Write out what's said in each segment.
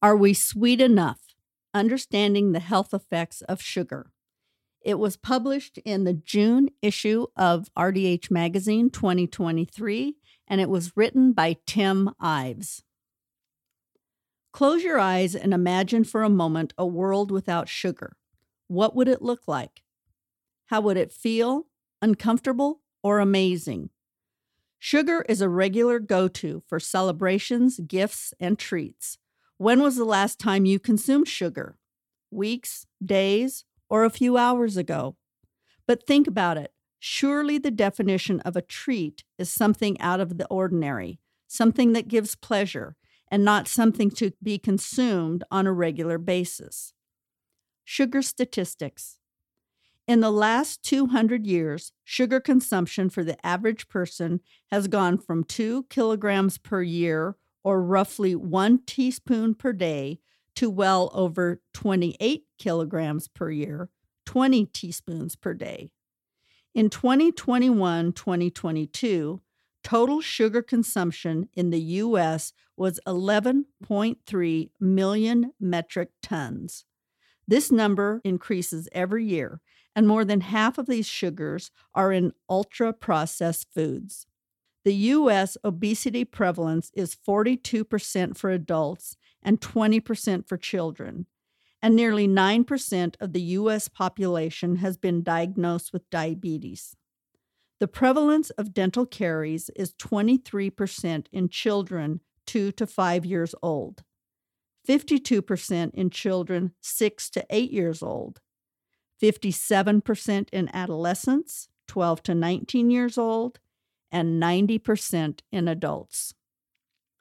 are We Sweet Enough? Understanding the Health Effects of Sugar. It was published in the June issue of RDH Magazine 2023, and it was written by Tim Ives. Close your eyes and imagine for a moment a world without sugar. What would it look like? How would it feel? Uncomfortable or amazing? Sugar is a regular go to for celebrations, gifts, and treats. When was the last time you consumed sugar? Weeks, days, or a few hours ago? But think about it. Surely the definition of a treat is something out of the ordinary, something that gives pleasure, and not something to be consumed on a regular basis. Sugar statistics. In the last 200 years, sugar consumption for the average person has gone from 2 kilograms per year or roughly one teaspoon per day, to well over 28 kilograms per year, 20 teaspoons per day. In 2021 2022, total sugar consumption in the U.S. was 11.3 million metric tons. This number increases every year, and more than half of these sugars are in ultra processed foods. The U.S. obesity prevalence is 42% for adults and 20% for children, and nearly 9% of the U.S. population has been diagnosed with diabetes. The prevalence of dental caries is 23% in children 2 to 5 years old, 52% in children 6 to 8 years old, 57% in adolescents 12 to 19 years old, and 90% in adults.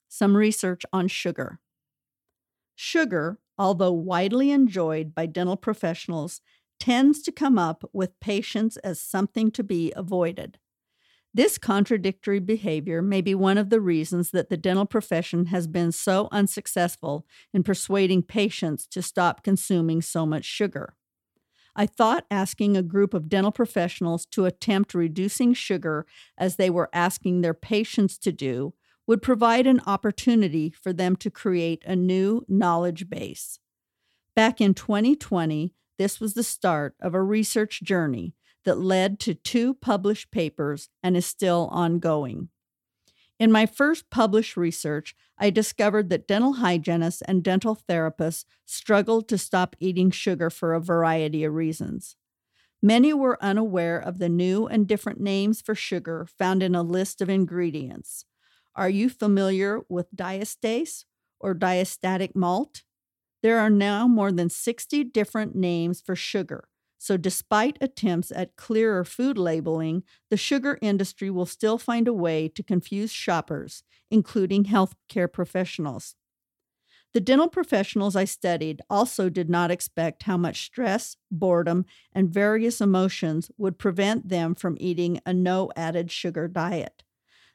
Some research on sugar. Sugar, although widely enjoyed by dental professionals, tends to come up with patients as something to be avoided. This contradictory behavior may be one of the reasons that the dental profession has been so unsuccessful in persuading patients to stop consuming so much sugar. I thought asking a group of dental professionals to attempt reducing sugar as they were asking their patients to do would provide an opportunity for them to create a new knowledge base. Back in 2020, this was the start of a research journey that led to two published papers and is still ongoing. In my first published research, I discovered that dental hygienists and dental therapists struggled to stop eating sugar for a variety of reasons. Many were unaware of the new and different names for sugar found in a list of ingredients. Are you familiar with diastase or diastatic malt? There are now more than 60 different names for sugar, so, despite attempts at clearer food labeling, the sugar industry will still find a way to confuse shoppers, including healthcare professionals. The dental professionals I studied also did not expect how much stress, boredom, and various emotions would prevent them from eating a no added sugar diet.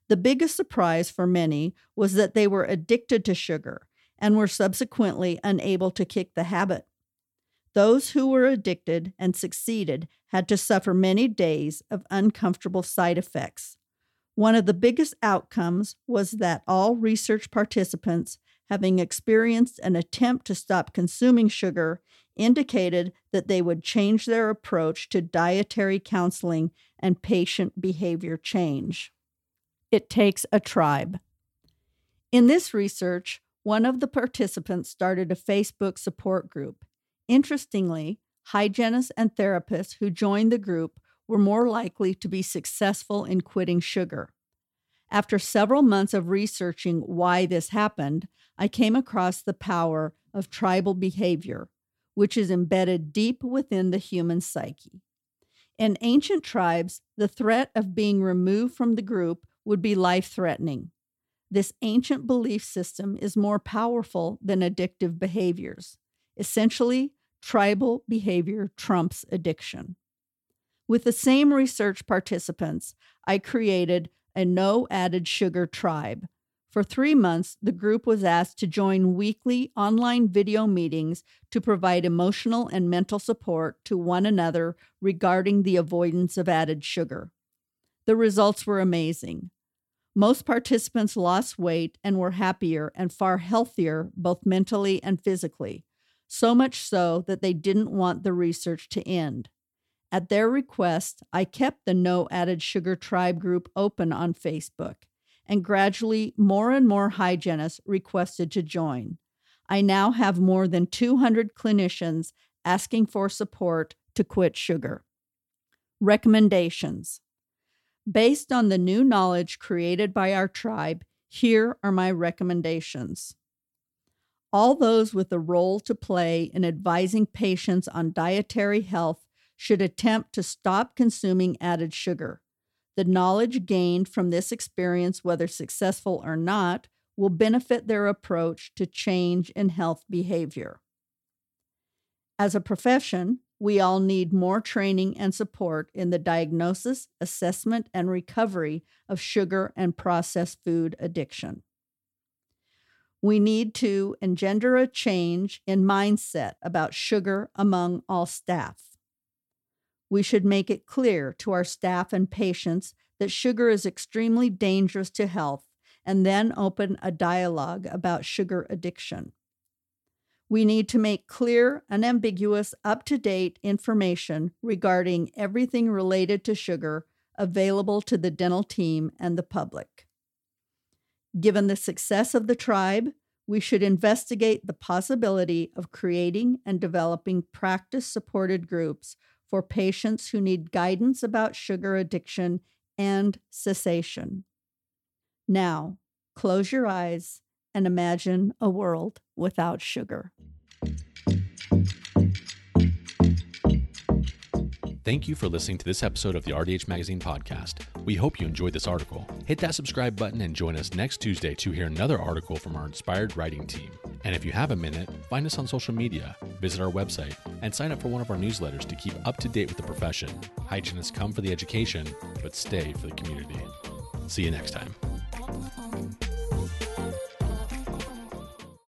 The biggest surprise for many was that they were addicted to sugar and were subsequently unable to kick the habit. Those who were addicted and succeeded had to suffer many days of uncomfortable side effects. One of the biggest outcomes was that all research participants, having experienced an attempt to stop consuming sugar, indicated that they would change their approach to dietary counseling and patient behavior change. It takes a tribe. In this research, one of the participants started a Facebook support group Interestingly, hygienists and therapists who joined the group were more likely to be successful in quitting sugar. After several months of researching why this happened, I came across the power of tribal behavior, which is embedded deep within the human psyche. In ancient tribes, the threat of being removed from the group would be life threatening. This ancient belief system is more powerful than addictive behaviors. Essentially, tribal behavior trumps addiction. With the same research participants, I created a no added sugar tribe. For three months, the group was asked to join weekly online video meetings to provide emotional and mental support to one another regarding the avoidance of added sugar. The results were amazing. Most participants lost weight and were happier and far healthier, both mentally and physically, so much so that they didn't want the research to end. At their request, I kept the No Added Sugar Tribe group open on Facebook, and gradually more and more hygienists requested to join. I now have more than 200 clinicians asking for support to quit sugar. Recommendations Based on the new knowledge created by our tribe, here are my recommendations. All those with a role to play in advising patients on dietary health should attempt to stop consuming added sugar. The knowledge gained from this experience, whether successful or not, will benefit their approach to change in health behavior. As a profession, we all need more training and support in the diagnosis, assessment, and recovery of sugar and processed food addiction. We need to engender a change in mindset about sugar among all staff. We should make it clear to our staff and patients that sugar is extremely dangerous to health and then open a dialogue about sugar addiction. We need to make clear, unambiguous, up to date information regarding everything related to sugar available to the dental team and the public. Given the success of the tribe, we should investigate the possibility of creating and developing practice supported groups for patients who need guidance about sugar addiction and cessation. Now, close your eyes and imagine a world without sugar. Thank you for listening to this episode of the RDH Magazine podcast. We hope you enjoyed this article. Hit that subscribe button and join us next Tuesday to hear another article from our inspired writing team. And if you have a minute, find us on social media, visit our website, and sign up for one of our newsletters to keep up to date with the profession. Hygienists come for the education, but stay for the community. See you next time.